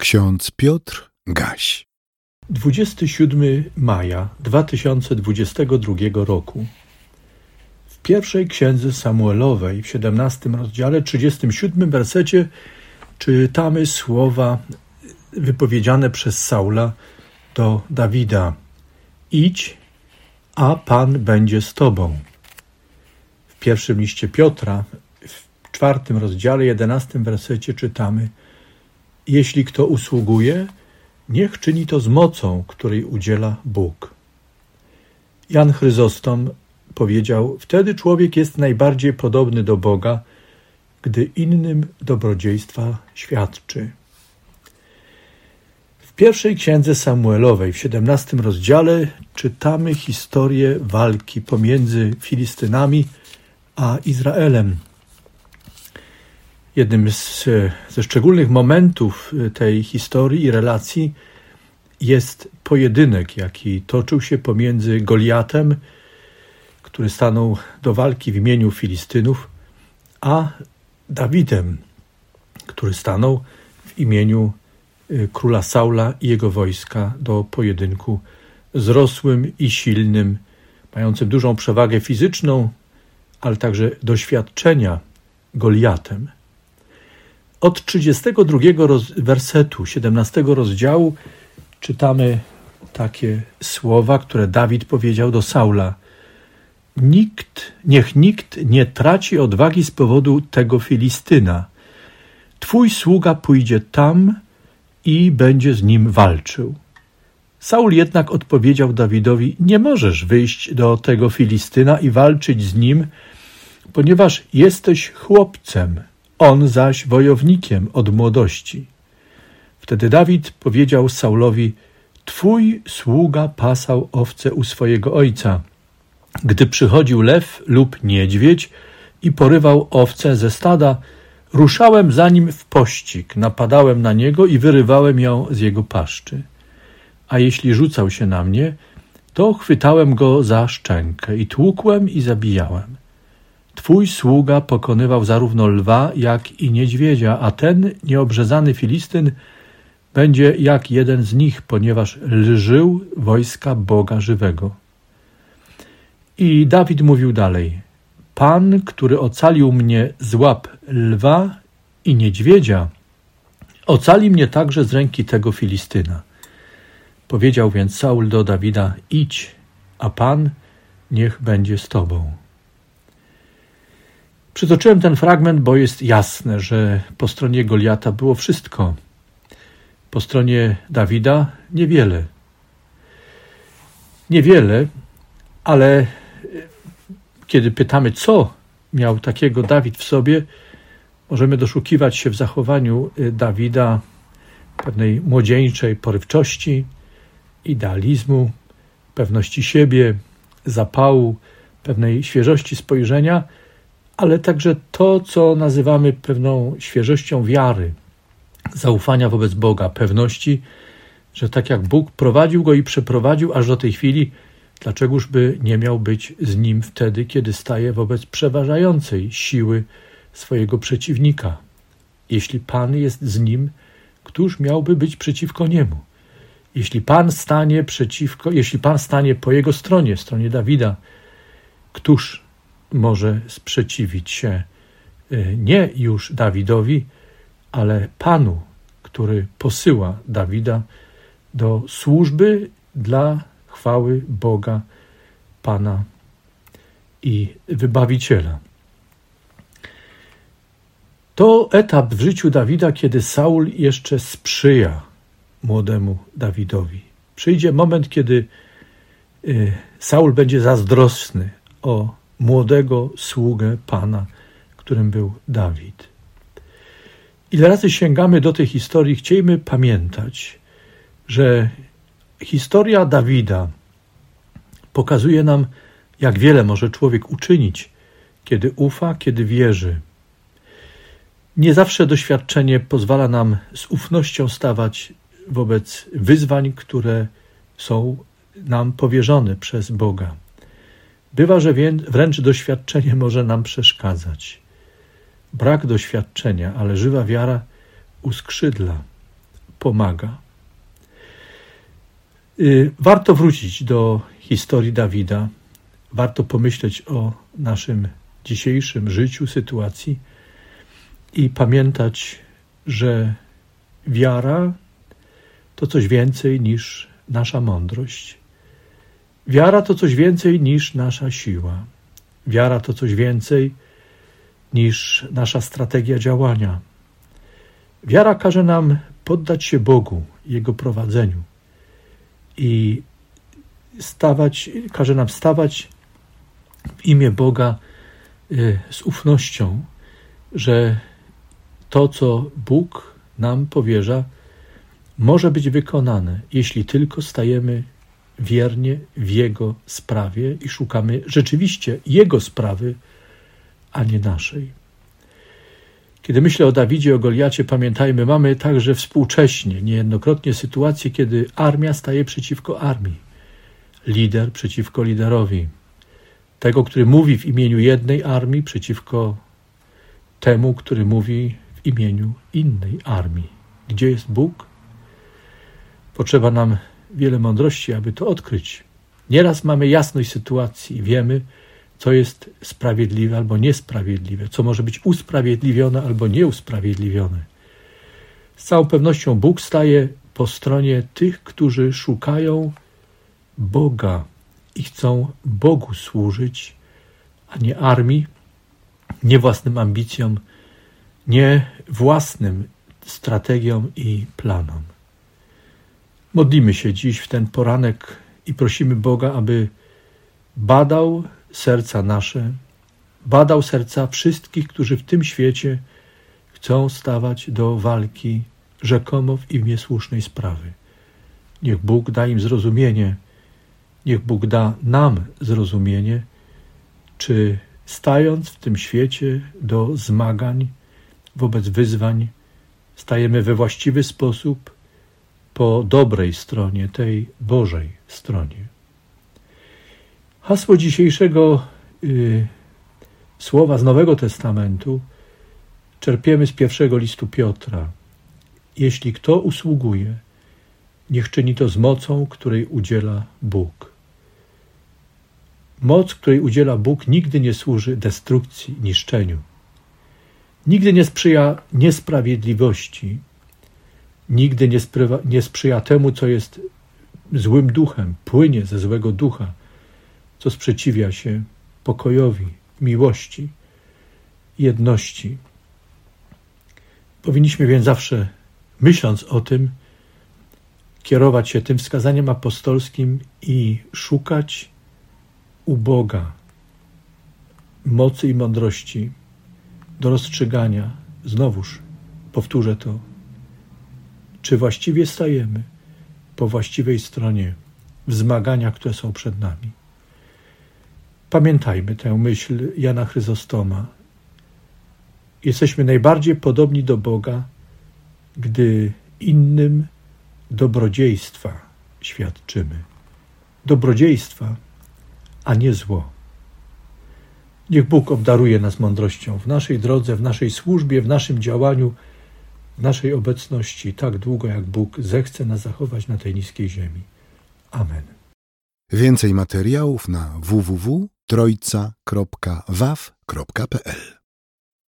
Ksiądz Piotr Gaś. 27 maja 2022 roku. W pierwszej księdze Samuelowej, w 17 rozdziale, 37 wersecie, czytamy słowa wypowiedziane przez Saula do Dawida: Idź, a Pan będzie z tobą. W pierwszym liście Piotra, w czwartym rozdziale, jedenastym wersecie czytamy: jeśli kto usługuje, niech czyni to z mocą, której udziela Bóg. Jan Chryzostom powiedział: Wtedy człowiek jest najbardziej podobny do Boga, gdy innym dobrodziejstwa świadczy. W pierwszej księdze Samuelowej, w 17 rozdziale, czytamy historię walki pomiędzy Filistynami a Izraelem. Jednym z, ze szczególnych momentów e, tej historii i relacji jest pojedynek, jaki toczył się pomiędzy Goliatem, który stanął do walki w imieniu Filistynów, a Dawidem, który stanął w imieniu e, króla Saula i jego wojska do pojedynku z rosłym i silnym, mającym dużą przewagę fizyczną, ale także doświadczenia Goliatem. Od 32 wersetu 17 rozdziału czytamy takie słowa, które Dawid powiedział do Saula. Nikt, niech nikt nie traci odwagi z powodu tego Filistyna. Twój sługa pójdzie tam i będzie z nim walczył. Saul jednak odpowiedział Dawidowi: Nie możesz wyjść do tego Filistyna i walczyć z nim, ponieważ jesteś chłopcem on zaś wojownikiem od młodości. Wtedy Dawid powiedział Saulowi: Twój sługa pasał owce u swojego ojca. Gdy przychodził lew lub niedźwiedź i porywał owce ze stada, ruszałem za nim w pościg, napadałem na niego i wyrywałem ją z jego paszczy. A jeśli rzucał się na mnie, to chwytałem go za szczękę i tłukłem i zabijałem. Twój sługa pokonywał zarówno lwa, jak i niedźwiedzia, a ten nieobrzezany Filistyn będzie jak jeden z nich, ponieważ lżył wojska Boga żywego. I Dawid mówił dalej: Pan, który ocalił mnie z łap lwa i niedźwiedzia, ocali mnie także z ręki tego Filistyna. Powiedział więc Saul do Dawida: Idź, a Pan niech będzie z tobą. Przytoczyłem ten fragment, bo jest jasne, że po stronie Goliata było wszystko. Po stronie Dawida niewiele. Niewiele, ale e, kiedy pytamy, co miał takiego Dawid w sobie, możemy doszukiwać się w zachowaniu e, Dawida pewnej młodzieńczej porywczości, idealizmu, pewności siebie, zapału, pewnej świeżości spojrzenia – ale także to, co nazywamy pewną świeżością wiary, zaufania wobec Boga, pewności, że tak jak Bóg prowadził go i przeprowadził aż do tej chwili, dlaczegoż by nie miał być z nim wtedy, kiedy staje wobec przeważającej siły swojego przeciwnika? Jeśli Pan jest z nim, któż miałby być przeciwko niemu? Jeśli Pan stanie przeciwko, jeśli Pan stanie po jego stronie, stronie Dawida, któż może sprzeciwić się y, nie już Dawidowi, ale Panu, który posyła Dawida do służby dla chwały Boga, Pana i Wybawiciela. To etap w życiu Dawida, kiedy Saul jeszcze sprzyja młodemu Dawidowi. Przyjdzie moment, kiedy y, Saul będzie zazdrosny o młodego sługę Pana, którym był Dawid. Ile razy sięgamy do tej historii, chciejmy pamiętać, że historia Dawida pokazuje nam, jak wiele może człowiek uczynić, kiedy ufa, kiedy wierzy. Nie zawsze doświadczenie pozwala nam z ufnością stawać wobec wyzwań, które są nam powierzone przez Boga. Bywa, że wręcz doświadczenie może nam przeszkadzać. Brak doświadczenia, ale żywa wiara uskrzydla. pomaga. Y, warto wrócić do historii Dawida. Warto pomyśleć o naszym dzisiejszym życiu, sytuacji i pamiętać, że wiara to coś więcej niż nasza mądrość. Wiara to coś więcej niż nasza siła. Wiara to coś więcej niż nasza strategia działania. Wiara każe nam poddać się Bogu, Jego prowadzeniu i stawać, każe nam stawać w imię Boga y, z ufnością, że to, co Bóg nam powierza, może być wykonane, jeśli tylko stajemy wiernie w Jego sprawie i szukamy rzeczywiście Jego sprawy, a nie naszej. Kiedy myślę o Dawidzie, o Goliacie, pamiętajmy, mamy także współcześnie niejednokrotnie sytuacje, kiedy armia staje przeciwko armii, lider przeciwko liderowi, tego, który mówi w imieniu jednej armii, przeciwko temu, który mówi w imieniu innej armii. Gdzie jest Bóg? Potrzeba nam wiele mądrości, aby to odkryć. Nieraz mamy jasność sytuacji wiemy, co jest sprawiedliwe albo niesprawiedliwe, co może być usprawiedliwione albo nieusprawiedliwione. Z całą pewnością Bóg staje po stronie tych, którzy szukają Boga i chcą Bogu służyć, a nie armii, nie własnym ambicjom, nie własnym strategiom i planom. Modlimy się dziś w ten poranek i prosimy Boga, aby badał serca nasze, badał serca wszystkich, którzy w tym świecie chcą stawać do walki rzekomo w imię słusznej sprawy. Niech Bóg da im zrozumienie, niech Bóg da nam zrozumienie, czy stając w tym świecie do zmagań wobec wyzwań, stajemy we właściwy sposób po dobrej stronie, tej Bożej stronie. Hasło dzisiejszego y, słowa z Nowego Testamentu czerpiemy z pierwszego listu Piotra. Jeśli kto usługuje, niech czyni to z mocą, której udziela Bóg. Moc, której udziela Bóg, nigdy nie służy destrukcji, niszczeniu. Nigdy nie sprzyja niesprawiedliwości, nigdy nie, nie sprzyja temu, co jest złym duchem, płynie ze złego ducha, co sprzeciwia się pokojowi, miłości, jedności. Powinniśmy więc zawsze, myśląc o tym, kierować się tym wskazaniem apostolskim i szukać u Boga mocy i mądrości do rozstrzygania. Znowuż powtórzę to. Czy właściwie stajemy po właściwej stronie w zmaganiach, które są przed nami? Pamiętajmy tę myśl Jana Chryzostoma. Jesteśmy najbardziej podobni do Boga, gdy innym dobrodziejstwa świadczymy. Dobrodziejstwa, a nie zło. Niech Bóg obdaruje nas mądrością w naszej drodze, w naszej służbie, w naszym działaniu, naszej obecności, tak długo jak Bóg zechce nas zachować na tej niskiej ziemi. Amen. Więcej materiałów na www trojca.waw.pl